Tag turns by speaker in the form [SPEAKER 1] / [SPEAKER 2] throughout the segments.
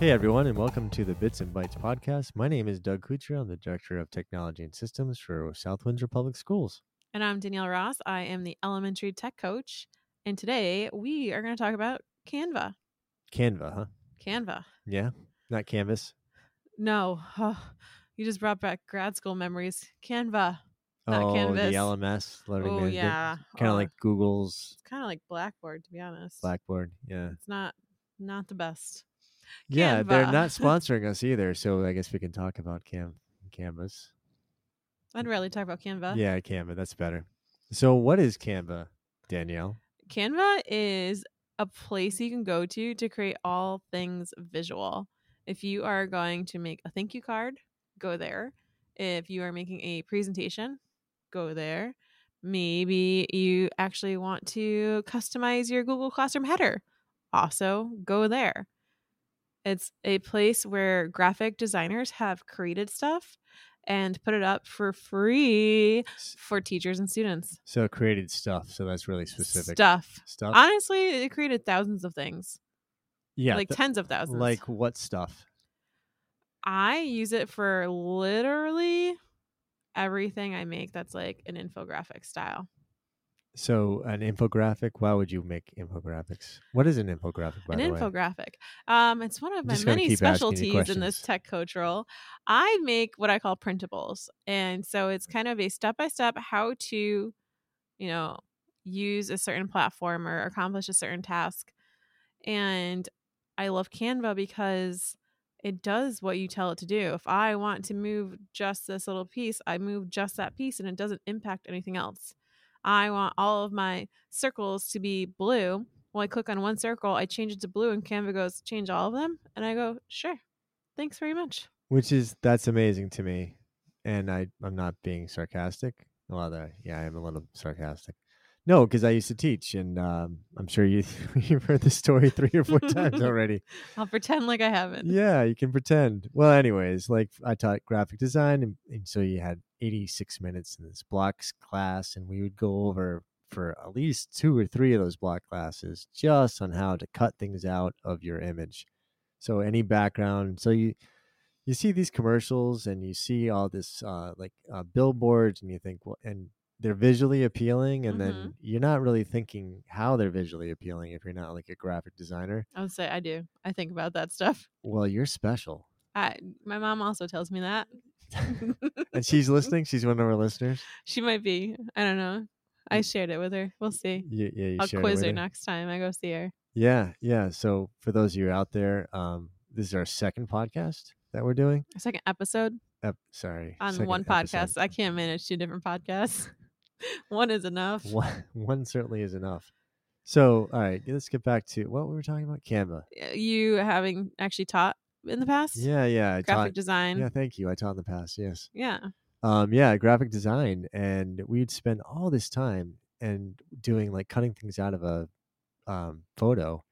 [SPEAKER 1] Hey everyone, and welcome to the Bits and Bytes podcast. My name is Doug Kucher. I'm the Director of Technology and Systems for South Windsor Public Schools.
[SPEAKER 2] And I'm Danyelle Ross. I am the elementary tech coach. And today we are going to talk about Canva.
[SPEAKER 1] Canva, huh?
[SPEAKER 2] Canva.
[SPEAKER 1] Yeah, not Canvas.
[SPEAKER 2] No, oh, you just brought back grad school memories. Canva. Not
[SPEAKER 1] oh,
[SPEAKER 2] Canvas.
[SPEAKER 1] the LMS learning
[SPEAKER 2] Oh, yeah.
[SPEAKER 1] kind of
[SPEAKER 2] Oh,
[SPEAKER 1] like Google's
[SPEAKER 2] it's kind of like Blackboard, to be honest.
[SPEAKER 1] Blackboard. Yeah,
[SPEAKER 2] It's not not the best.
[SPEAKER 1] Yeah. They're not sponsoring us either, so I guess we can talk about Cam Canvas.
[SPEAKER 2] I'd rather talk about Canva.
[SPEAKER 1] Yeah, Canva. That's better. So, what is Canva, Danyelle?
[SPEAKER 2] Canva is a place you can go to to create all things visual. If you are going to make a thank you card, go there. If you are making a presentation, go there. Maybe you actually want to customize your Google Classroom header, also go there. It's a place where graphic designers have created stuff and put it up for free for teachers and students.
[SPEAKER 1] So, created stuff. So that's really specific
[SPEAKER 2] Stuff.
[SPEAKER 1] stuff.
[SPEAKER 2] Honestly, it created thousands of things,
[SPEAKER 1] yeah,
[SPEAKER 2] like
[SPEAKER 1] th-
[SPEAKER 2] tens of thousands.
[SPEAKER 1] like what stuff?
[SPEAKER 2] I use it for literally everything I make that's like an infographic style.
[SPEAKER 1] So an infographic. Why would you make infographics? What is an infographic? By
[SPEAKER 2] an
[SPEAKER 1] the way,
[SPEAKER 2] infographic. Um, it's one of my
[SPEAKER 1] just gonna
[SPEAKER 2] many
[SPEAKER 1] keep asking you
[SPEAKER 2] specialties in this tech coach role. I make what I call printables, and so it's kind of a step by step how to, you know, use a certain platform or accomplish a certain task. And I love Canva because it does what you tell it to do. If I want to move just this little piece, I move just that piece, and it doesn't impact anything else. I want all of my circles to be blue. Well, I click on one circle, I change it to blue, and Canva goes, change all of them. And I go, sure. Thanks very much.
[SPEAKER 1] which is that's amazing to me, and I I'm not being sarcastic. Well, yeah, I am a little sarcastic. No, because I used to teach, and um, I'm sure you you've heard the story three or four times already.
[SPEAKER 2] I'll pretend like I haven't.
[SPEAKER 1] yeah, you can pretend. Well, anyways, like I taught graphic design, and, and so you had 86 minutes in this blocks class, and we would go over for at least two or three of those block classes just on how to cut things out of your image. So any background, so you you see these commercials and you see all this uh, like uh, billboards, and you think, well, and they're visually appealing, and then
[SPEAKER 2] Mhm.
[SPEAKER 1] you're not really thinking how they're visually appealing if you're not like a graphic designer.
[SPEAKER 2] I would say I do. I think about that stuff.
[SPEAKER 1] Well, you're special.
[SPEAKER 2] I, my mom also tells me that.
[SPEAKER 1] and she's listening. She's one of our listeners.
[SPEAKER 2] she might be. I don't know. I shared it with her. We'll see.
[SPEAKER 1] Yeah, yeah. You
[SPEAKER 2] I'll quiz
[SPEAKER 1] with
[SPEAKER 2] her next time I go see her.
[SPEAKER 1] Yeah, yeah. So for those of you out there, um, this is our second podcast that we're doing.
[SPEAKER 2] Second episode
[SPEAKER 1] Ep- sorry,
[SPEAKER 2] on one podcast.
[SPEAKER 1] episode.
[SPEAKER 2] I can't manage two different podcasts. one is enough.
[SPEAKER 1] One, one certainly is enough. So, all right, let's get back to what we were talking about. Canva.
[SPEAKER 2] Uh, You having actually taught in the past?
[SPEAKER 1] Yeah, yeah. I
[SPEAKER 2] Graphic
[SPEAKER 1] taught.
[SPEAKER 2] design.
[SPEAKER 1] Yeah, thank you. I taught in the past. Yes.
[SPEAKER 2] yeah.
[SPEAKER 1] um yeah graphic design and we'd spend all this time and doing like cutting things out of a um photo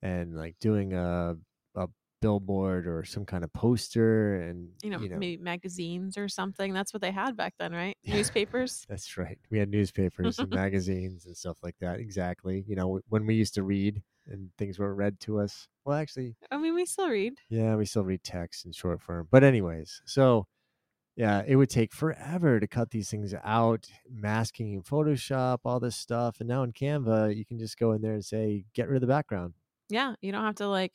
[SPEAKER 1] and like doing a a billboard or some kind of poster and
[SPEAKER 2] you know, maybe magazines or something. That's what they had back then, right?
[SPEAKER 1] Yeah.
[SPEAKER 2] Newspapers.
[SPEAKER 1] that's right we had newspapers and magazines and stuff like that exactly you know when we used to read and things were read to us well actually
[SPEAKER 2] I mean, we still read.
[SPEAKER 1] Yeah, we still read text in short form. But anyways, so yeah, it would take forever to cut these things out, masking in Photoshop, all this stuff. And now in Canva, you can just go in there and say, get rid of the background.
[SPEAKER 2] Yeah, you don't have to like.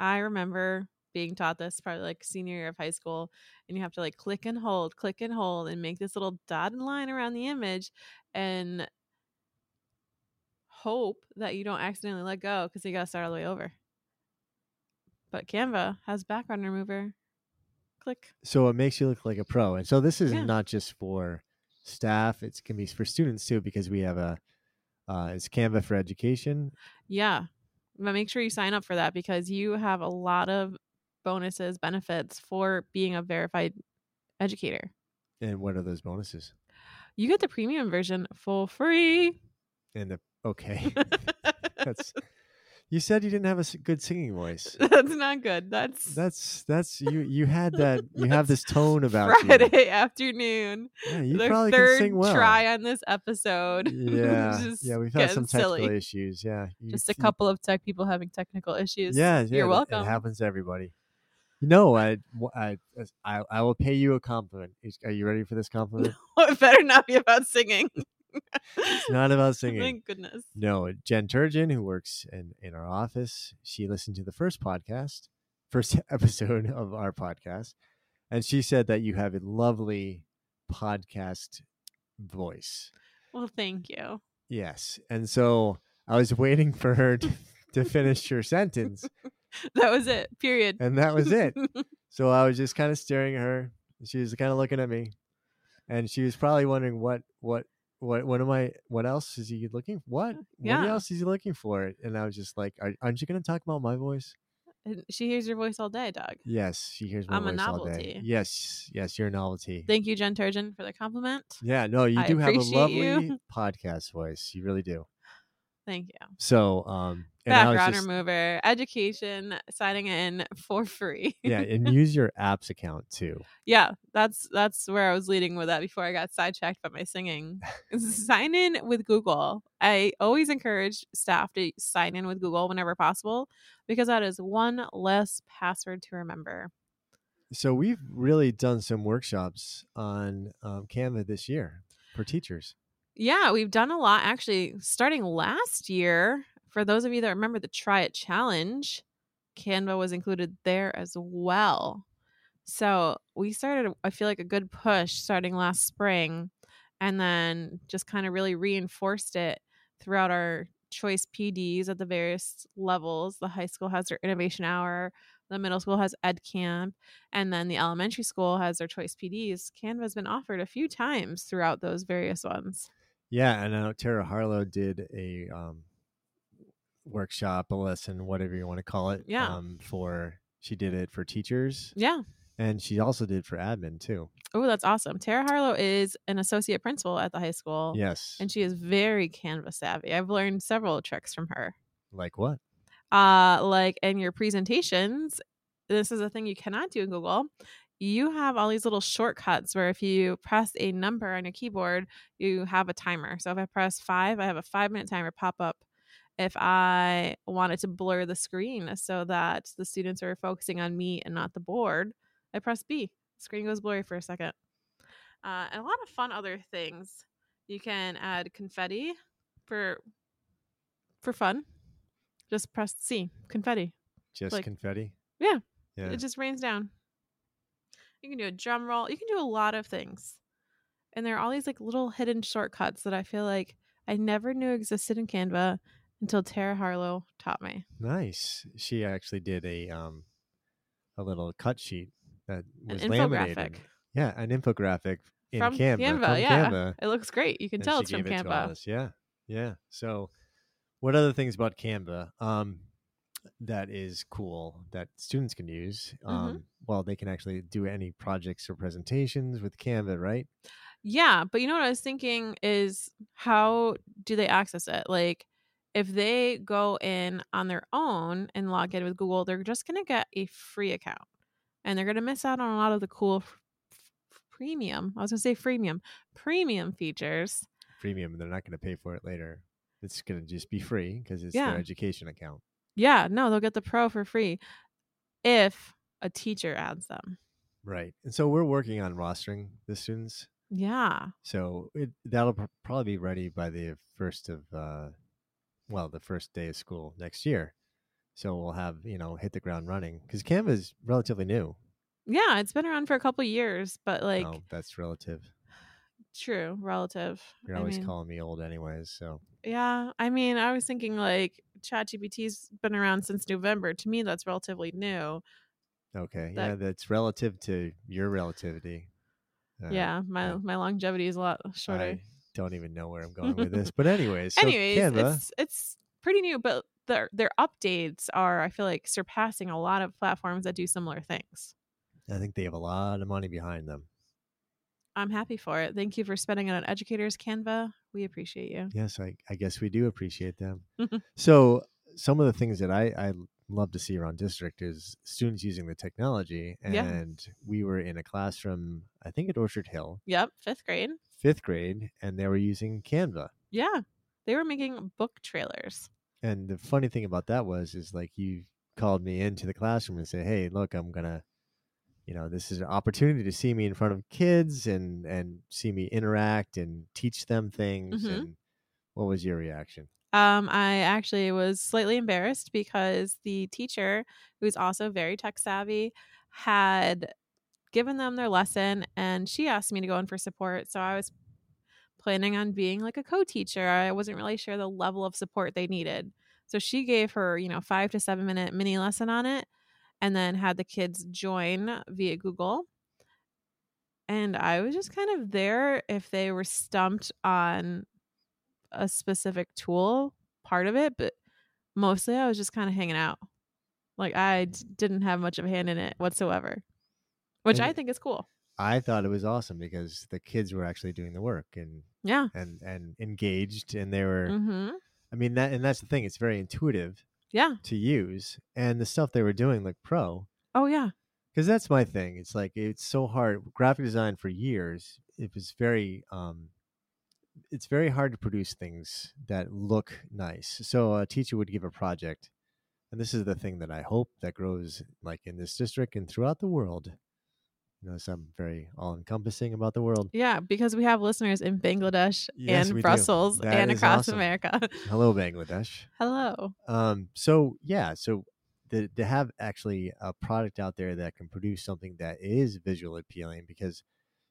[SPEAKER 2] I remember being taught this probably like senior year of high school, and you have to like click and hold, click and hold, and make this little dotted line around the image, and hope that you don't accidentally let go because you got to start all the way over. But Canva has background remover. Click.
[SPEAKER 1] So it makes you look like a pro. And so this is
[SPEAKER 2] Yeah.
[SPEAKER 1] not just for staff, it can be for students too, because we have a, uh, it's Canva for education.
[SPEAKER 2] Yeah. But make sure you sign up for that because you have a lot of bonuses, benefits for being a verified educator.
[SPEAKER 1] And what are those bonuses?
[SPEAKER 2] You get the premium version for free.
[SPEAKER 1] And the, okay. That's, You said you didn't have a good singing voice.
[SPEAKER 2] That's not good. That's
[SPEAKER 1] That's that's you. You had that. You have this tone about you.
[SPEAKER 2] Friday afternoon.
[SPEAKER 1] Yeah, you
[SPEAKER 2] the
[SPEAKER 1] probably
[SPEAKER 2] third
[SPEAKER 1] can sing well.
[SPEAKER 2] try on this episode.
[SPEAKER 1] Yeah,
[SPEAKER 2] Just
[SPEAKER 1] yeah, we've had some
[SPEAKER 2] getting silly.
[SPEAKER 1] technical issues. Yeah, you-
[SPEAKER 2] Just a couple of tech people having technical issues.
[SPEAKER 1] Yeah, yeah,
[SPEAKER 2] You're welcome.
[SPEAKER 1] It happens to everybody. You know, I, I, I, I will pay you a compliment. Are you ready for this compliment?
[SPEAKER 2] it better not be about singing.
[SPEAKER 1] It's not about singing.
[SPEAKER 2] Thank goodness.
[SPEAKER 1] No, Jen Turgeon, who works in, in our office, she listened to the first podcast, first episode of our podcast, and she said that you have a lovely podcast voice.
[SPEAKER 2] Well, thank you.
[SPEAKER 1] Yes. And so I was waiting for her to, to finish her sentence,
[SPEAKER 2] That was it. Period.
[SPEAKER 1] and that was it. So I was just kind of staring at her. She was kind of looking at me, and she was probably wondering what what what what am I? What else is he looking? What
[SPEAKER 2] yeah.
[SPEAKER 1] what else is he looking for? And I was just like, Are, aren't you going to talk about my voice?
[SPEAKER 2] And she hears your voice all day, Doug.
[SPEAKER 1] Yes, she hears my
[SPEAKER 2] I'm a
[SPEAKER 1] voice all day.
[SPEAKER 2] novelty.
[SPEAKER 1] Yes, yes, you're a novelty.
[SPEAKER 2] Thank you, Jen Turgeon, for the compliment.
[SPEAKER 1] yeah, no, you
[SPEAKER 2] I
[SPEAKER 1] do have a lovely
[SPEAKER 2] you.
[SPEAKER 1] podcast voice. You really do.
[SPEAKER 2] Thank you.
[SPEAKER 1] So, um, and I was
[SPEAKER 2] Background
[SPEAKER 1] just-
[SPEAKER 2] remover, education, signing in for free.
[SPEAKER 1] yeah, and use your apps account too.
[SPEAKER 2] yeah, that's that's where I was leading with that before I got sidetracked by my singing. sign in with Google. I always encourage staff to sign in with Google whenever possible because that is one less password to remember.
[SPEAKER 1] So we've really done some workshops on um, Canva this year for teachers.
[SPEAKER 2] Yeah, we've done a lot actually. Starting last year, for those of you that remember the Try It Challenge, Canva was included there as well. So we started, I feel like, a good push starting last spring and then just kind of really reinforced it throughout our choice PDs at the various levels. The high school has their innovation hour, the middle school has Ed Camp, and then the elementary school has their choice PDs. Canva has been offered a few times throughout those various ones.
[SPEAKER 1] Yeah, and I know Tara Harlow did a um, workshop, a lesson, whatever you want to call it.
[SPEAKER 2] Yeah.
[SPEAKER 1] Um, for she did it for teachers,
[SPEAKER 2] Yeah.
[SPEAKER 1] and she also did for admin too.
[SPEAKER 2] Oh, that's awesome. Tara Harlow is an associate principal at the high school.
[SPEAKER 1] Yes.
[SPEAKER 2] And she is very Canva savvy. I've learned several tricks from her.
[SPEAKER 1] like what?
[SPEAKER 2] Uh, like in your presentations, this is a thing you cannot do in Google. You have all these little shortcuts where if you press a number on your keyboard, you have a timer. So if I press five, I have a five minute timer pop up. If I wanted to blur the screen so that the students are focusing on me and not the board, I press B. Screen goes blurry for a second. Uh, and a lot of fun other things. You can add confetti for for fun. Just press C, confetti.
[SPEAKER 1] Just
[SPEAKER 2] Like-
[SPEAKER 1] confetti?
[SPEAKER 2] Yeah.
[SPEAKER 1] Yeah.
[SPEAKER 2] It just rains down. You can do a drum roll. You can do a lot of things. And there are all these like little hidden shortcuts that I feel like I never knew existed in Canva until Tara Harlow taught me.
[SPEAKER 1] Nice. She actually did a um a little cut sheet that
[SPEAKER 2] An
[SPEAKER 1] was
[SPEAKER 2] infographic
[SPEAKER 1] laminated. Yeah, an infographic in
[SPEAKER 2] from
[SPEAKER 1] Canva.
[SPEAKER 2] Canva.
[SPEAKER 1] from
[SPEAKER 2] yeah.
[SPEAKER 1] Canva.
[SPEAKER 2] It looks great. You can
[SPEAKER 1] and
[SPEAKER 2] tell it's from
[SPEAKER 1] gave it to
[SPEAKER 2] Canva.
[SPEAKER 1] Yeah, yeah. So, what other things about Canva um, that is cool that students can use?
[SPEAKER 2] Mm-hmm.
[SPEAKER 1] Um, Well, they can actually do any projects or presentations with Canva, right?
[SPEAKER 2] Yeah, but you know what I was thinking is how do they access it? Like if they go in on their own and log in with Google, they're just going to get a free account. And they're going to miss out on a lot of the cool f- f- premium. I was going to say freemium, premium features.
[SPEAKER 1] Premium. They're not going to pay for it later. It's going to just be free because it's
[SPEAKER 2] Yeah.
[SPEAKER 1] their education account.
[SPEAKER 2] Yeah, no, they'll get the pro for free if a teacher adds them.
[SPEAKER 1] Right. And so we're working on rostering the students.
[SPEAKER 2] Yeah.
[SPEAKER 1] So it, that'll pr- probably be ready by the first of, uh, well, the first day of school next year. So we'll have you know hit the ground running because Canva is relatively new.
[SPEAKER 2] Yeah, it's been around for a couple years, but like
[SPEAKER 1] oh, that's relative.
[SPEAKER 2] true, relative.
[SPEAKER 1] You're
[SPEAKER 2] I
[SPEAKER 1] always
[SPEAKER 2] mean-
[SPEAKER 1] calling me old, anyways. So
[SPEAKER 2] Yeah, I mean, I was thinking like ChatGPT's been around since November. To me, that's relatively new.
[SPEAKER 1] okay,
[SPEAKER 2] That-
[SPEAKER 1] yeah, that's relative to your relativity. Uh,
[SPEAKER 2] yeah, my my longevity is a lot shorter.
[SPEAKER 1] I don't even know where I'm going with this, but anyways, so
[SPEAKER 2] Anyways,
[SPEAKER 1] Canva.
[SPEAKER 2] it's it's pretty new, but their their updates are, I feel like, surpassing a lot of platforms that do similar things.
[SPEAKER 1] I think they have a lot of money behind them.
[SPEAKER 2] I'm happy for it. Thank you for spending it on educators Canva. We appreciate you.
[SPEAKER 1] Yes, I, I guess we do appreciate them. so some of the things that I I love to see around district is students using the technology.
[SPEAKER 2] Yeah.
[SPEAKER 1] And we were in a classroom, I think at Orchard Hill,
[SPEAKER 2] Yep, fifth grade.
[SPEAKER 1] Fifth grade, and they were using Canva.
[SPEAKER 2] Yeah, they were making book trailers.
[SPEAKER 1] And the funny thing about that was, is like you called me into the classroom and say, "Hey, look, I'm gonna, you know, this is an opportunity to see me in front of kids and and see me interact and teach them things."
[SPEAKER 2] Mhm.
[SPEAKER 1] And what was your reaction?
[SPEAKER 2] Um, I actually was slightly embarrassed because the teacher, who's also very tech savvy, had given them their lesson and she asked me to go in for support. So I was planning on being like a co teacher. I wasn't really sure the level of support they needed. So she gave her, you know, five to seven minute mini lesson on it and then had the kids join via Google. And I was just kind of there if they were stumped on a specific tool part of it, but mostly I was just kind of hanging out. Like I d- didn't have much of a hand in it whatsoever, which
[SPEAKER 1] And-
[SPEAKER 2] I think is cool.
[SPEAKER 1] I thought it was awesome because the kids were actually doing the work and
[SPEAKER 2] Yeah.
[SPEAKER 1] and and engaged, and they were.
[SPEAKER 2] Mm-hmm.
[SPEAKER 1] I mean that, and that's the thing. It's very intuitive
[SPEAKER 2] Yeah.
[SPEAKER 1] to use, and the stuff they were doing looked pro.
[SPEAKER 2] Oh yeah.
[SPEAKER 1] because that's my thing. It's like it's so hard. Graphic design for years, it was very, um, it's very hard to produce things that look nice. So a teacher would give a project, and this is the thing that I hope that grows like in this district and throughout the world. You know, so I'm very all encompassing about the world.
[SPEAKER 2] Yeah, because we have listeners in Bangladesh
[SPEAKER 1] Yes,
[SPEAKER 2] and. Brussels and across
[SPEAKER 1] awesome.
[SPEAKER 2] America.
[SPEAKER 1] Hello, Bangladesh.
[SPEAKER 2] Hello.
[SPEAKER 1] Um, so yeah, so the, to have actually a product out there that can produce something that is visually appealing because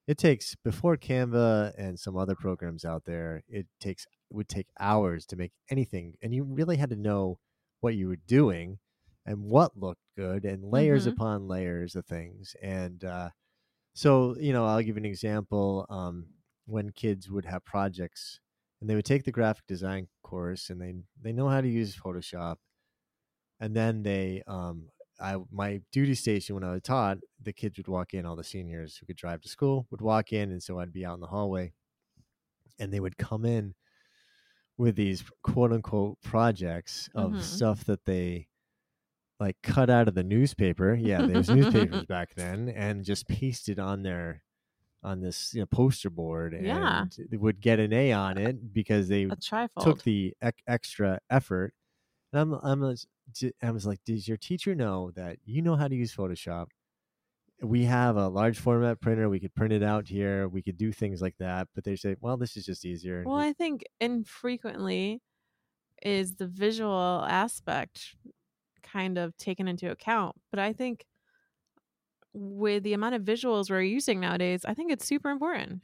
[SPEAKER 1] it takes before Canva and some other programs out there, it takes would take hours to make anything, and you really had to know what you were doing and what looked good and layers
[SPEAKER 2] Mhm.
[SPEAKER 1] upon layers of things and uh, so you know i'll give an example um, when kids would have projects and they would take the graphic design course and they they know how to use photoshop and then they um i my duty station when i was taught the kids would walk in all the seniors who could drive to school would walk in and so i'd be out in the hallway and they would come in with these quote unquote projects of
[SPEAKER 2] Mhm.
[SPEAKER 1] stuff that they like cut out of the newspaper yeah there was newspapers back then and just pasted on their on this you know, poster board and
[SPEAKER 2] Yeah.
[SPEAKER 1] would get an a on it because they took the ec- extra effort. And I'm, I'm, I was like, does your teacher know that you know how to use Photoshop? We have a large format printer. We could print it out here. We could do things like that. But they say, well, this is just easier.
[SPEAKER 2] well, I think infrequently is the visual aspect kind of taken into account. But I think with the amount of visuals we're using nowadays, I think it's super important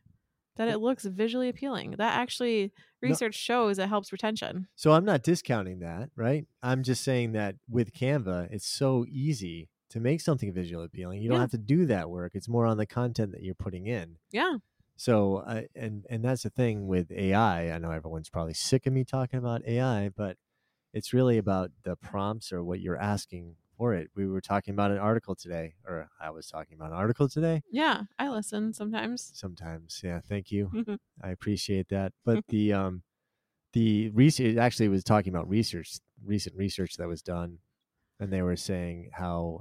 [SPEAKER 2] that it looks visually appealing. That actually
[SPEAKER 1] No.
[SPEAKER 2] research shows it helps retention.
[SPEAKER 1] so I'm not discounting that, right? I'm just saying that with Canva, it's so easy to make something visually appealing. You don't have to do that work. It's more on the content that you're putting in.
[SPEAKER 2] Yeah.
[SPEAKER 1] So, uh, and and that's the thing with AI. I know everyone's probably sick of me talking about AI, but it's really about the prompts or what you're asking for it. We were talking about an article today, or I was talking about an article today.
[SPEAKER 2] Yeah. I listen sometimes.
[SPEAKER 1] Sometimes, yeah. Thank you. I appreciate that. But the um, the research actually was talking about research, recent research that was done, and they were saying how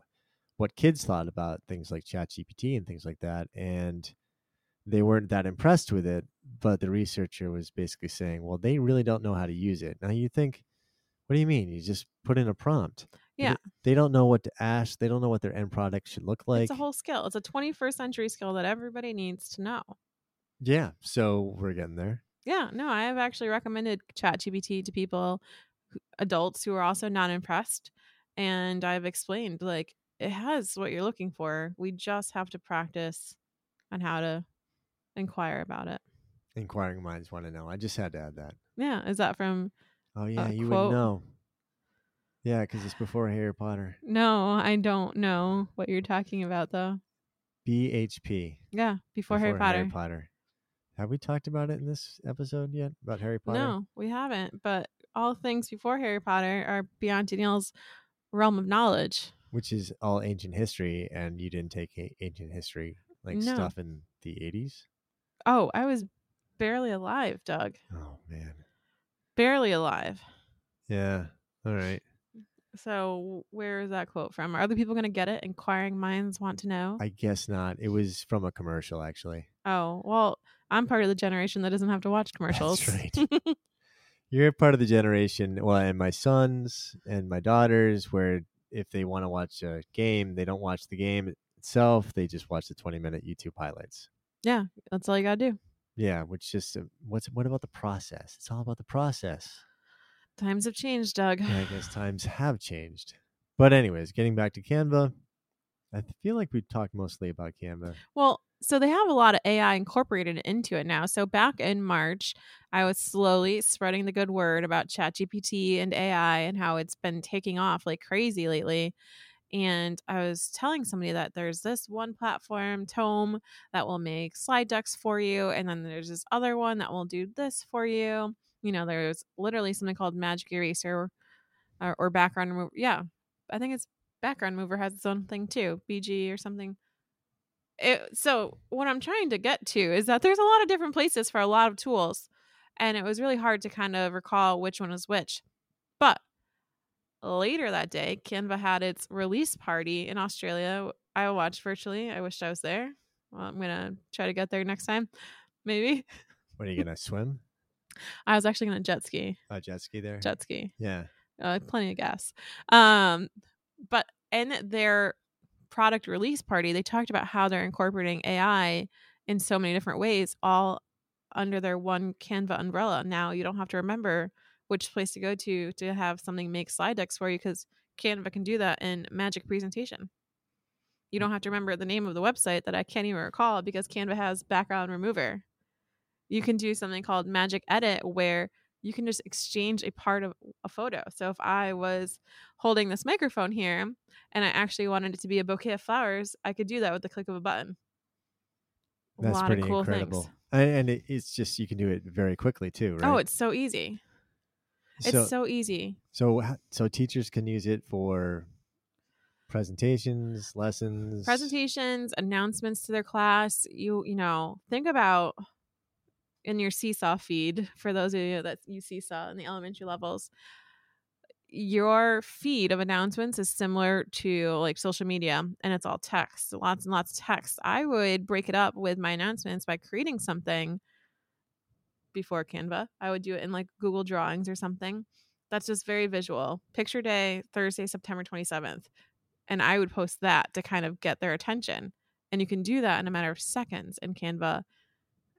[SPEAKER 1] what kids thought about things like ChatGPT and things like that, and they weren't that impressed with it. But the researcher was basically saying, well, they really don't know how to use it. Now you think, what do you mean? You just put in a prompt.
[SPEAKER 2] Yeah.
[SPEAKER 1] They don't know what to ask. They don't know what their end product should look like.
[SPEAKER 2] it's a whole skill. It's a 21st century skill that everybody needs to know.
[SPEAKER 1] yeah. So we're getting there.
[SPEAKER 2] Yeah, no, I have actually recommended ChatGPT to people, adults who are also not impressed, and I've explained like it has what you're looking for. We just have to practice on how to inquire about it.
[SPEAKER 1] Inquiring minds want to know. I just had to add that.
[SPEAKER 2] Yeah, is that from?
[SPEAKER 1] Oh yeah, you
[SPEAKER 2] quote.
[SPEAKER 1] would know. Yeah, because it's before Harry Potter.
[SPEAKER 2] No, I don't know what you're talking about though.
[SPEAKER 1] BHP.
[SPEAKER 2] Yeah, before, Harry Potter.
[SPEAKER 1] Harry Potter. Have we talked about it in this episode yet about Harry Potter?
[SPEAKER 2] No, we haven't. But all things before Harry Potter are beyond Danyelle's realm of knowledge.
[SPEAKER 1] Which is all ancient history, and you didn't take ancient history like
[SPEAKER 2] No.
[SPEAKER 1] stuff in the eighties.
[SPEAKER 2] Oh, I was barely alive, Doug.
[SPEAKER 1] Oh man.
[SPEAKER 2] Barely alive.
[SPEAKER 1] Yeah. All right.
[SPEAKER 2] So where is that quote from? Are other people going to get it? Inquiring minds want to know.
[SPEAKER 1] I guess not. It was from a commercial, actually.
[SPEAKER 2] oh well, I'm part of the generation that doesn't have to watch commercials.
[SPEAKER 1] right. You're part of the generation, well, and my sons and my daughters, where if they want to watch a game, they don't watch the game itself. They just watch the 20 minute YouTube highlights.
[SPEAKER 2] Yeah, that's all you gotta do.
[SPEAKER 1] Yeah, which just uh, what's what about the process? It's all about the process.
[SPEAKER 2] Times have changed, Doug.
[SPEAKER 1] I guess times have changed. But anyways, getting back to Canva, I feel like we talked mostly about Canva.
[SPEAKER 2] Well, so they have a lot of AI incorporated into it now. So back in March, I was slowly spreading the good word about ChatGPT and AI and how it's been taking off like crazy lately. And I was telling somebody that there's this one platform, Tome, that will make slide decks for you. And then there's this other one that will do this for you. You know, there's literally something called Magic Eraser or, or Background Remover. Yeah, I think it's Background Mover has its own thing too, BG or something. It, so what I'm trying to get to is that there's a lot of different places for a lot of tools, and it was really hard to kind of recall which one was which. Later that day, Canva had its release party in Australia. I watched virtually. I wished I was there. Well, I'm gonna try to get there next time, maybe.
[SPEAKER 1] What are you gonna swim?
[SPEAKER 2] I was actually gonna jet ski.
[SPEAKER 1] A jet ski there?
[SPEAKER 2] Jet ski.
[SPEAKER 1] Yeah.
[SPEAKER 2] uh, plenty of gas. Um, but in their product release party, they talked about how they're incorporating AI in so many different ways, all under their one Canva umbrella. Now you don't have to remember which place to go to to have something make slide decks for you because Canva can do that in Magic Presentation. You don't have to remember the name of the website that I can't even recall because Canva has background remover. You can do something called Magic Edit where you can just exchange a part of a photo. So if I was holding this microphone here and I actually wanted it to be a bouquet of flowers, I could do that with the click of a button. A
[SPEAKER 1] That's
[SPEAKER 2] lot
[SPEAKER 1] pretty
[SPEAKER 2] of cool
[SPEAKER 1] incredible.
[SPEAKER 2] things.
[SPEAKER 1] And, and it's just you can do it very quickly too, oh, right?
[SPEAKER 2] Oh, it's so easy. It's
[SPEAKER 1] so
[SPEAKER 2] so easy.
[SPEAKER 1] so so teachers can use it for presentations, lessons,
[SPEAKER 2] Presentations, announcements to their class. You you know, think about in your seesaw feed for those of you that use seesaw in the elementary levels. Your feed of announcements is similar to like social media and it's all text, lots and lots of text. I would break it up with my announcements by creating something before Canva. I would do it in like Google Drawings or something. That's just very visual. Picture day, Thursday, September 27th. And I would post that to kind of get their attention. And you can do that in a matter of seconds in Canva.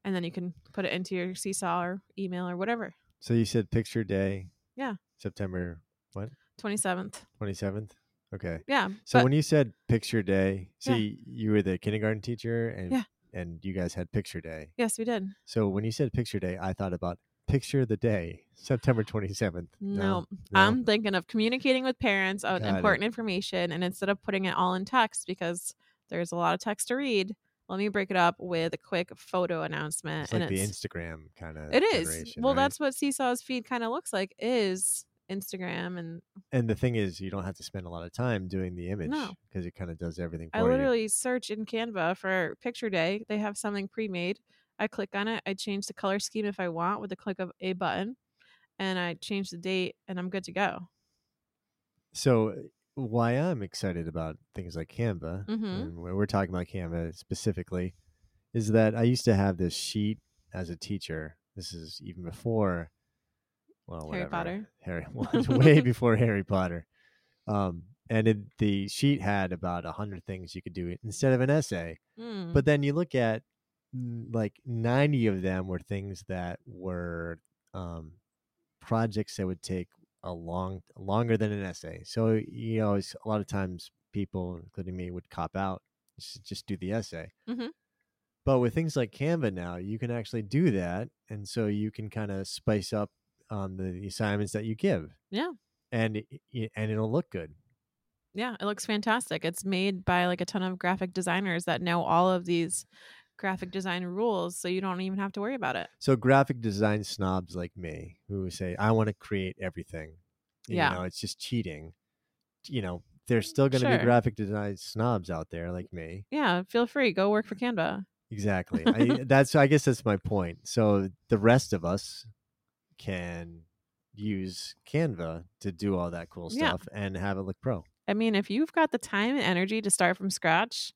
[SPEAKER 2] And then you can put it into your seesaw or email or whatever.
[SPEAKER 1] So you said picture day.
[SPEAKER 2] Yeah.
[SPEAKER 1] September what?
[SPEAKER 2] 27th.
[SPEAKER 1] twenty seventh. Okay.
[SPEAKER 2] Yeah.
[SPEAKER 1] So
[SPEAKER 2] but-
[SPEAKER 1] when you said picture day,
[SPEAKER 2] Yeah.
[SPEAKER 1] see, you were the kindergarten teacher, and
[SPEAKER 2] Yeah.
[SPEAKER 1] And you guys had picture day.
[SPEAKER 2] yes, we did.
[SPEAKER 1] So when you said picture day, I thought about picture the day, September twenty seventh.
[SPEAKER 2] No, I'm thinking of communicating with parents on
[SPEAKER 1] Got it.
[SPEAKER 2] important information. And instead of putting it all in text, because there's a lot of text to read, let me break it up with a quick photo announcement.
[SPEAKER 1] it's like
[SPEAKER 2] and
[SPEAKER 1] the Instagram kind of.
[SPEAKER 2] It is. Well, that's what Seesaw's feed kind of looks like is Instagram and
[SPEAKER 1] and the thing is, you don't have to spend a lot of time doing the image
[SPEAKER 2] No.
[SPEAKER 1] because it kind of does everything for
[SPEAKER 2] I
[SPEAKER 1] you.
[SPEAKER 2] literally search in Canva for picture day. They have something pre-made. I click on it. I change the color scheme if I want with the click of a button and I change the date and I'm good to go.
[SPEAKER 1] So uh, why I'm excited about things like Canva,
[SPEAKER 2] Mhm.
[SPEAKER 1] and we're talking about Canva specifically, is that I used to have this sheet as a teacher. This is even before, well,
[SPEAKER 2] Harry
[SPEAKER 1] whatever.
[SPEAKER 2] Potter.
[SPEAKER 1] Harry, way before Harry Potter. Um, and it, the sheet had about a hundred things you could do instead of an essay.
[SPEAKER 2] Mm.
[SPEAKER 1] But then you look at mm, like 90 of them were things that were um, projects that would take a long longer than an essay. So you know, it's, a lot of times people, including me, would cop out just, do the essay.
[SPEAKER 2] Mhm.
[SPEAKER 1] But with things like Canva now, you can actually do that, and so you can kind of spice up um, the assignments that you give.
[SPEAKER 2] Yeah.
[SPEAKER 1] and and it'll look good.
[SPEAKER 2] Yeah, it looks fantastic. It's made by like a ton of graphic designers that know all of these graphic design rules, so you don't even have to worry about it.
[SPEAKER 1] So graphic design snobs like me who say I want to create everything, you
[SPEAKER 2] Yeah.
[SPEAKER 1] know, it's just cheating. You know, there's still going to be graphic design snobs out there like me.
[SPEAKER 2] Yeah, feel free. Go work for Canva.
[SPEAKER 1] Exactly. I, that's I guess that's my point. So the rest of us can use Canva to do all that cool
[SPEAKER 2] Yeah.
[SPEAKER 1] stuff and have it look pro.
[SPEAKER 2] I mean, if you've got the time and energy to start from scratch,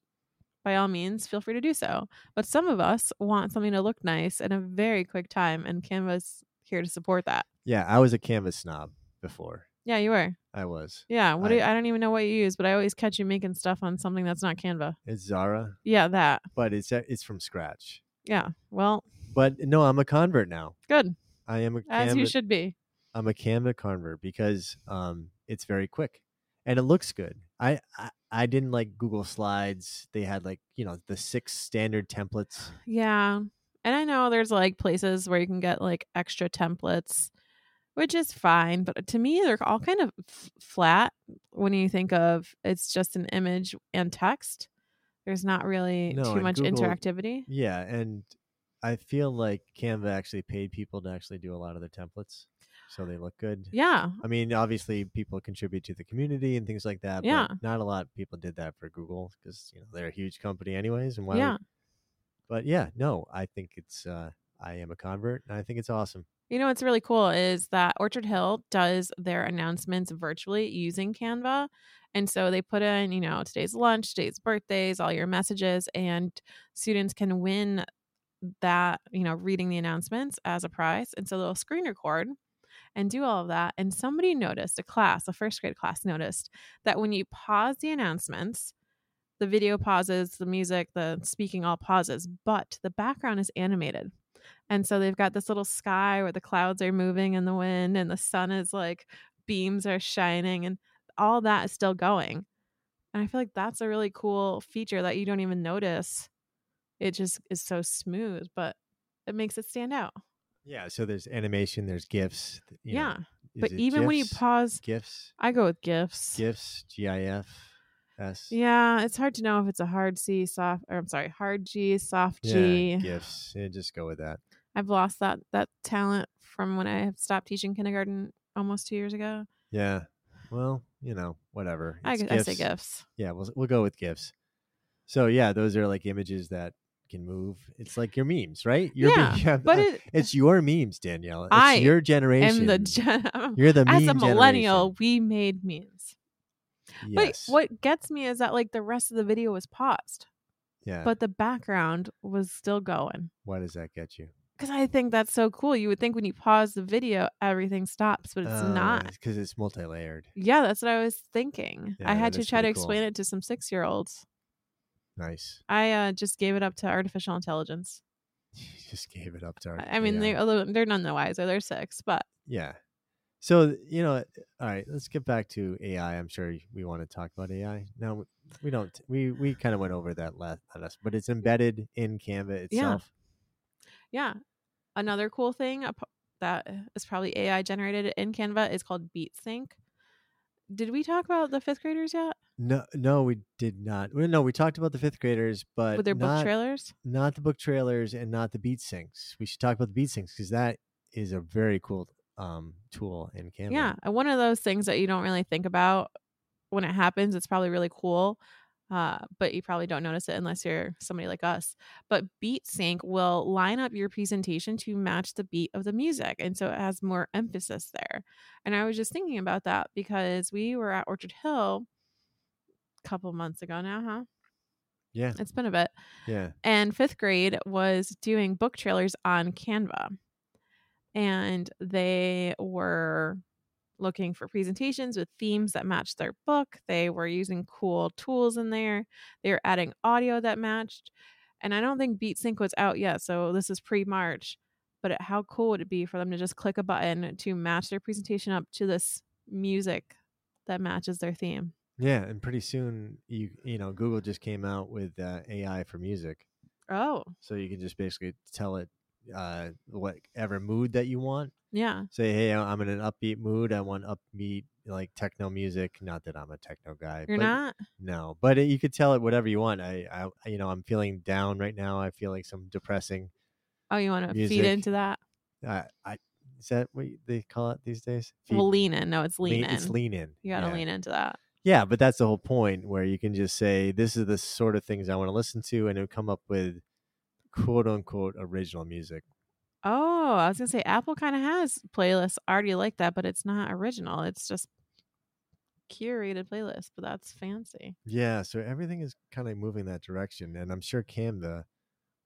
[SPEAKER 2] by all means, feel free to do so. But some of us want something to look nice in a very quick time, and Canva's here to support that.
[SPEAKER 1] Yeah, I was a Canva snob before.
[SPEAKER 2] Yeah, you were.
[SPEAKER 1] I was.
[SPEAKER 2] Yeah. What do you,
[SPEAKER 1] I-
[SPEAKER 2] I don't even know what you use, but I always catch you making stuff on something that's not Canva.
[SPEAKER 1] It's Zara,
[SPEAKER 2] Yeah, that.
[SPEAKER 1] but it's uh, it's from scratch.
[SPEAKER 2] Yeah. Well,
[SPEAKER 1] But no, I'm a convert now.
[SPEAKER 2] good.
[SPEAKER 1] I am a
[SPEAKER 2] As
[SPEAKER 1] Canva,
[SPEAKER 2] you should be.
[SPEAKER 1] I'm a Canva convert because um it's very quick and it looks good. I, I I didn't like Google Slides. They had like you know the six standard templates.
[SPEAKER 2] Yeah. And I know there's like places where you can get like extra templates, which is fine. But to me, they're all kind of f- flat when you think of it's just an image and text. There's not really
[SPEAKER 1] No,
[SPEAKER 2] too much
[SPEAKER 1] Google-
[SPEAKER 2] interactivity.
[SPEAKER 1] Yeah, and I feel like Canva actually paid people to actually do a lot of the templates, so they look good.
[SPEAKER 2] Yeah.
[SPEAKER 1] I mean, obviously, people contribute to the community and things like that.
[SPEAKER 2] Yeah.
[SPEAKER 1] But not a lot of people did that for Google because you know they're a huge company, anyways. And why?
[SPEAKER 2] Yeah.
[SPEAKER 1] Would, but yeah, no, I think it's. uh I am a convert, and I think it's awesome.
[SPEAKER 2] You know what's really cool is that Orchard Hill does their announcements virtually using Canva. And so they put in, you know, today's lunch, today's birthdays, all your messages, and students can win that, you know, reading the announcements as a prize. And so they'll screen record and do all of that. And somebody noticed, a class, a first grade class noticed that when you pause the announcements, the video pauses, the music, the speaking all pauses, but the background is animated. And so they've got this little sky where the clouds are moving in the wind and the sun is like beams are shining and all that is still going. And I feel like that's a really cool feature that you don't even notice. It just is so smooth, but it makes it stand out.
[SPEAKER 1] Yeah. So there's animation. There's gifs. you know,
[SPEAKER 2] yeah.
[SPEAKER 1] is
[SPEAKER 2] But even when you pause,
[SPEAKER 1] gifs,
[SPEAKER 2] I go with GIFs.
[SPEAKER 1] gifs, GIF, S.
[SPEAKER 2] Yeah, it's hard to know if it's a hard C, soft, or I'm sorry, hard G, soft G.
[SPEAKER 1] Yeah, gifs. Yeah, just go with that.
[SPEAKER 2] I've lost that that talent from when I stopped teaching kindergarten almost two years ago.
[SPEAKER 1] Yeah. Well, you know, whatever.
[SPEAKER 2] I, I say
[SPEAKER 1] GIFs. Yeah, we'll we'll go with gifs. So yeah, those are like images that can move. It's like your memes, right? You're
[SPEAKER 2] Yeah,
[SPEAKER 1] being-
[SPEAKER 2] But uh, it,
[SPEAKER 1] it's your memes, Danyelle. It's
[SPEAKER 2] I
[SPEAKER 1] your
[SPEAKER 2] am
[SPEAKER 1] generation.
[SPEAKER 2] the gen-
[SPEAKER 1] You're the
[SPEAKER 2] as a millennial, we made memes.
[SPEAKER 1] generation.
[SPEAKER 2] But what gets me is that like the rest of the video was paused,
[SPEAKER 1] Yeah.
[SPEAKER 2] but the background was still going.
[SPEAKER 1] why does that get you?
[SPEAKER 2] Because I think that's so cool. You would think when you pause the video, everything stops, but it's uh, not.
[SPEAKER 1] because it's multi-layered.
[SPEAKER 2] Yeah, that's what I was thinking.
[SPEAKER 1] Yeah,
[SPEAKER 2] I had to try to
[SPEAKER 1] cool.
[SPEAKER 2] explain it to some six year olds.
[SPEAKER 1] Nice.
[SPEAKER 2] I uh, just gave it up to artificial intelligence.
[SPEAKER 1] You just gave it up to our.
[SPEAKER 2] I mean,
[SPEAKER 1] AI.
[SPEAKER 2] they although they're none the wiser. They're six, but
[SPEAKER 1] Yeah. So you know, all right. Let's get back to AI. I'm sure we want to talk about AI. No, we don't. We we kind of went over that last, last, but it's embedded in Canva itself.
[SPEAKER 2] yeah. Another cool thing that is probably AI generated in Canva is called BeatSync. Did we talk about the fifth graders yet
[SPEAKER 1] No, no, we did not. Well, no, we talked about the fifth graders, but
[SPEAKER 2] with their book trailers?
[SPEAKER 1] not the book trailers and not the beat syncs. We should talk about the beat syncs because that is a very cool um tool in Canva.
[SPEAKER 2] Yeah, one of those things that you don't really think about when it happens. It's probably really cool, uh, but you probably don't notice it unless you're somebody like us. But Beat Sync will line up your presentation to match the beat of the music, and so it has more emphasis there. And I was just thinking about that because we were at Orchard Hill couple months ago now, huh?
[SPEAKER 1] Yeah,
[SPEAKER 2] It's been a bit
[SPEAKER 1] yeah.
[SPEAKER 2] and fifth grade was doing book trailers on Canva. And they were looking for presentations with themes that matched their book. They were using cool tools in there. They were adding audio that matched. And I don't think BeatSync was out yet, so this is pre March. But how cool would it be for them to just click a button to match their presentation up to this music that matches their theme?
[SPEAKER 1] Yeah, and pretty soon you you know Google just came out with uh, AI for music,
[SPEAKER 2] Oh,
[SPEAKER 1] so you can just basically tell it uh, whatever mood that you want.
[SPEAKER 2] yeah.
[SPEAKER 1] Say, hey, I'm in an upbeat mood. I want upbeat like techno music. Not that I'm a techno guy.
[SPEAKER 2] You're
[SPEAKER 1] but
[SPEAKER 2] not?
[SPEAKER 1] No, but it, you could tell it whatever you want. I, I, you know, I'm feeling down right now. I feel like some depressing.
[SPEAKER 2] Oh, you want to feed into that?
[SPEAKER 1] Uh, I is that what they call it these days? Feed-
[SPEAKER 2] Well, lean in. No, it's lean, in.
[SPEAKER 1] It's lean in.
[SPEAKER 2] You got to
[SPEAKER 1] yeah.
[SPEAKER 2] lean into that.
[SPEAKER 1] Yeah, but that's the whole point where you can just say, "This is the sort of things I want to listen to," and it would come up with "quote unquote" original music.
[SPEAKER 2] Oh, I was gonna say Apple kind of has playlists already like that, but it's not original. It's just curated playlists, but that's fancy.
[SPEAKER 1] Yeah, so everything is kind of moving that direction, and I'm sure Canva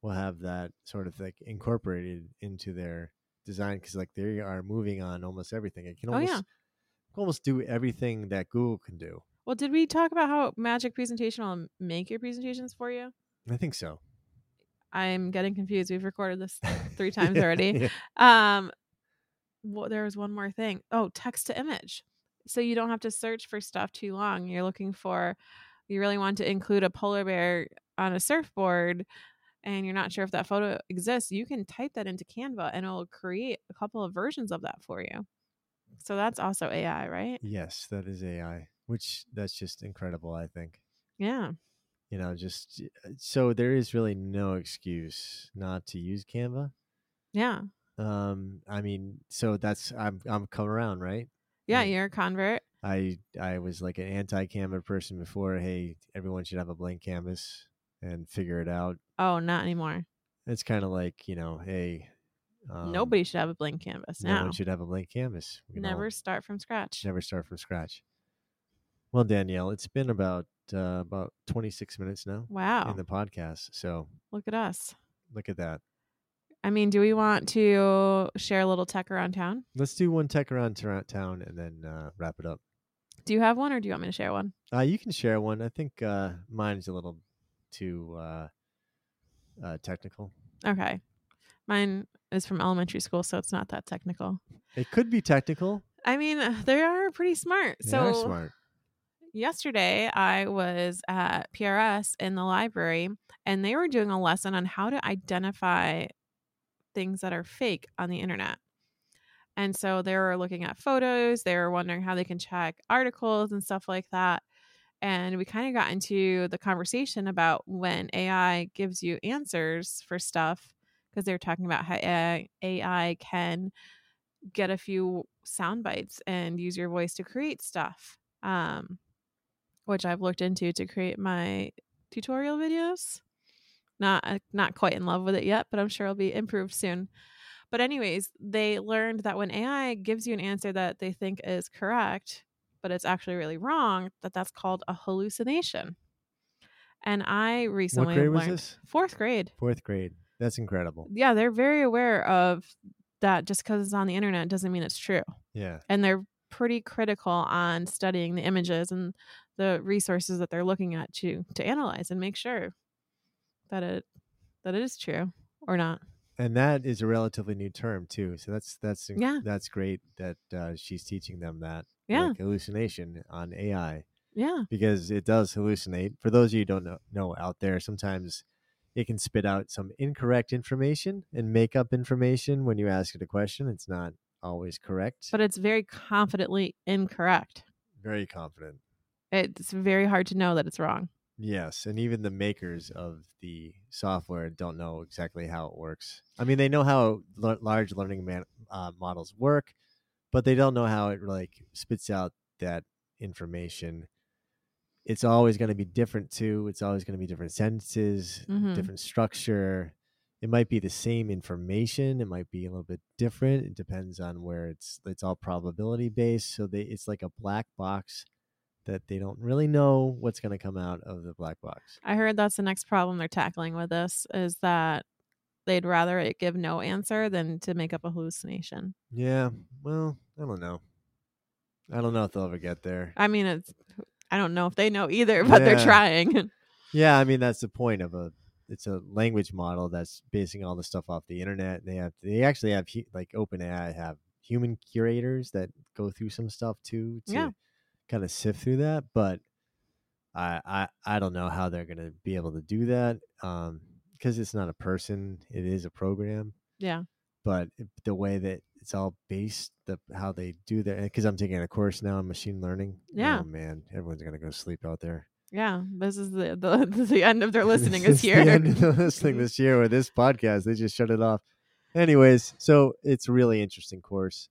[SPEAKER 1] will have that sort of like incorporated into their design because like they are moving on almost everything. It can
[SPEAKER 2] Oh,
[SPEAKER 1] almost
[SPEAKER 2] yeah.
[SPEAKER 1] Almost do everything that Google can do.
[SPEAKER 2] Well, did we talk about how Magic Presentation will make your presentations for you?
[SPEAKER 1] I think so.
[SPEAKER 2] I'm getting confused. We've recorded this three times already.
[SPEAKER 1] Yeah.
[SPEAKER 2] Um, well, there was one more thing. Oh, text to image. So you don't have to search for stuff too long. You're looking for, you really want to include a polar bear on a surfboard and you're not sure if that photo exists. You can type that into Canva and it'll create a couple of versions of that for you. So that's also AI, right?
[SPEAKER 1] Yes, that is AI, which that's just incredible. I think
[SPEAKER 2] Yeah.
[SPEAKER 1] you know, just uh, so there is really no excuse not to use Canva.
[SPEAKER 2] Yeah.
[SPEAKER 1] Um, I mean, so that's I'm I'm coming around, right?
[SPEAKER 2] Yeah.
[SPEAKER 1] Like,
[SPEAKER 2] You're a convert.
[SPEAKER 1] I I was like an anti-Canva person before. Hey, everyone should have a blank canvas and figure it out.
[SPEAKER 2] Oh, not anymore.
[SPEAKER 1] It's kind of like you know, hey, um,
[SPEAKER 2] Nobody should have a blank canvas
[SPEAKER 1] no
[SPEAKER 2] now.
[SPEAKER 1] one should have a blank canvas. We
[SPEAKER 2] Never start from scratch.
[SPEAKER 1] never start from scratch. Well, Danyelle, it's been about uh, about 26 minutes now
[SPEAKER 2] Wow.
[SPEAKER 1] in the podcast. So
[SPEAKER 2] Look at us.
[SPEAKER 1] look at that.
[SPEAKER 2] I mean, do we want to share a little tech around town?
[SPEAKER 1] Let's do one tech around town and then uh, wrap it up.
[SPEAKER 2] Do you have one or do you want me to share one?
[SPEAKER 1] Uh, you can share one. I think uh, mine's a little too uh, uh, technical.
[SPEAKER 2] Okay. Mine is from elementary school, so it's not that technical.
[SPEAKER 1] It could be technical.
[SPEAKER 2] I mean, they are pretty smart.
[SPEAKER 1] They
[SPEAKER 2] so
[SPEAKER 1] are smart.
[SPEAKER 2] yesterday I was at PRS in the library and they were doing a lesson on how to identify things that are fake on the internet. And so they were looking at photos, they were wondering how they can check articles and stuff like that. And we kind of got into the conversation about when AI gives you answers for stuff because they were talking about how AI, can get a few sound bites and use your voice to create stuff. Um, which I've looked into to create my tutorial videos. Not uh, not quite in love with it yet, but I'm sure it'll be improved soon. But anyways, they learned that when AI gives you an answer that they think is correct, but it's actually really wrong, that that's called a hallucination. And I recently learned fourth grade.
[SPEAKER 1] Fourth grade. That's incredible.
[SPEAKER 2] Yeah, they're very aware of that. Just because it's on the internet doesn't mean it's true
[SPEAKER 1] Yeah.
[SPEAKER 2] and they're pretty critical on studying the images and the resources that they're looking at to to analyze and make sure that it that it is true or not.
[SPEAKER 1] And that is a relatively new term too. So that's that's
[SPEAKER 2] Yeah.
[SPEAKER 1] that's great that uh, she's teaching them that
[SPEAKER 2] Yeah.
[SPEAKER 1] like hallucination on AI
[SPEAKER 2] Yeah.
[SPEAKER 1] because it does hallucinate. For those of you who don't know, know out there, sometimes it can spit out some incorrect information and make up information when you ask it a question. It's not always correct.
[SPEAKER 2] But it's very confidently incorrect.
[SPEAKER 1] very confident.
[SPEAKER 2] It's very hard to know that it's wrong.
[SPEAKER 1] Yes, and even the makers of the software don't know exactly how it works. I mean, they know how l- large learning man- uh, models work, but they don't know how it like spits out that information. It's always going to be different too. It's always going to be different sentences,
[SPEAKER 2] Mhm.
[SPEAKER 1] different structure. It might be the same information. It might be a little bit different. It depends on where it's. It's all probability based. So they, it's like a black box that they don't really know what's going to come out of the black box.
[SPEAKER 2] I heard that's the next problem they're tackling with this is that they'd rather it give no answer than to make up a hallucination.
[SPEAKER 1] Yeah, well, I don't know. I don't know if they'll ever get there.
[SPEAKER 2] I mean, it's I don't know if they know either, but they're trying.
[SPEAKER 1] Yeah, I mean that's the point of a. It's a language model that's basing all the stuff off the internet. They have they actually have like OpenAI have human curators that go through some stuff too to
[SPEAKER 2] Yeah.
[SPEAKER 1] kind of sift through that. But I I I don't know how they're gonna be able to do that um because it's not a person; it is a program.
[SPEAKER 2] yeah.
[SPEAKER 1] but the way that it's all based the how they do that because i'm taking a course now in machine learning
[SPEAKER 2] Yeah.
[SPEAKER 1] oh man everyone's gonna go sleep out there
[SPEAKER 2] Yeah. This is the the, this is the end of their listening
[SPEAKER 1] This
[SPEAKER 2] is here.
[SPEAKER 1] the end of the listening this year with this podcast they just shut it off anyways so it's a really interesting course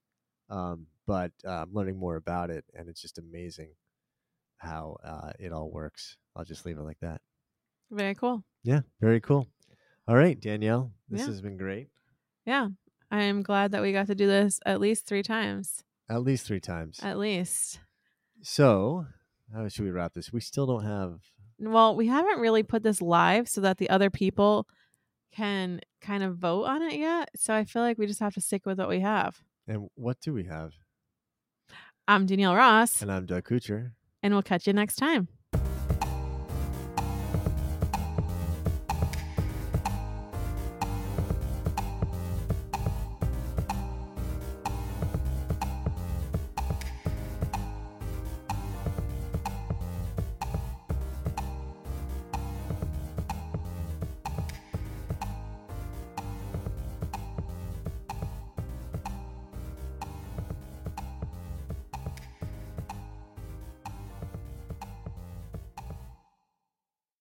[SPEAKER 1] um but uh, i'm learning more about it and it's just amazing how uh, it all works i'll just leave it like that
[SPEAKER 2] Very cool.
[SPEAKER 1] yeah very cool all right danyelle this
[SPEAKER 2] Yeah.
[SPEAKER 1] has been great
[SPEAKER 2] Yeah. I'm glad that we got to do this at least three times.
[SPEAKER 1] At least three times.
[SPEAKER 2] At least.
[SPEAKER 1] So, how should we wrap this? We still don't have.
[SPEAKER 2] Well, we haven't really put this live so that the other people can kind of vote on it yet. So I feel like we just have to stick with what we have.
[SPEAKER 1] And what do we have?
[SPEAKER 2] I'm Danyelle Ross,
[SPEAKER 1] And I'm Doug Kucher.
[SPEAKER 2] and we'll catch you next time.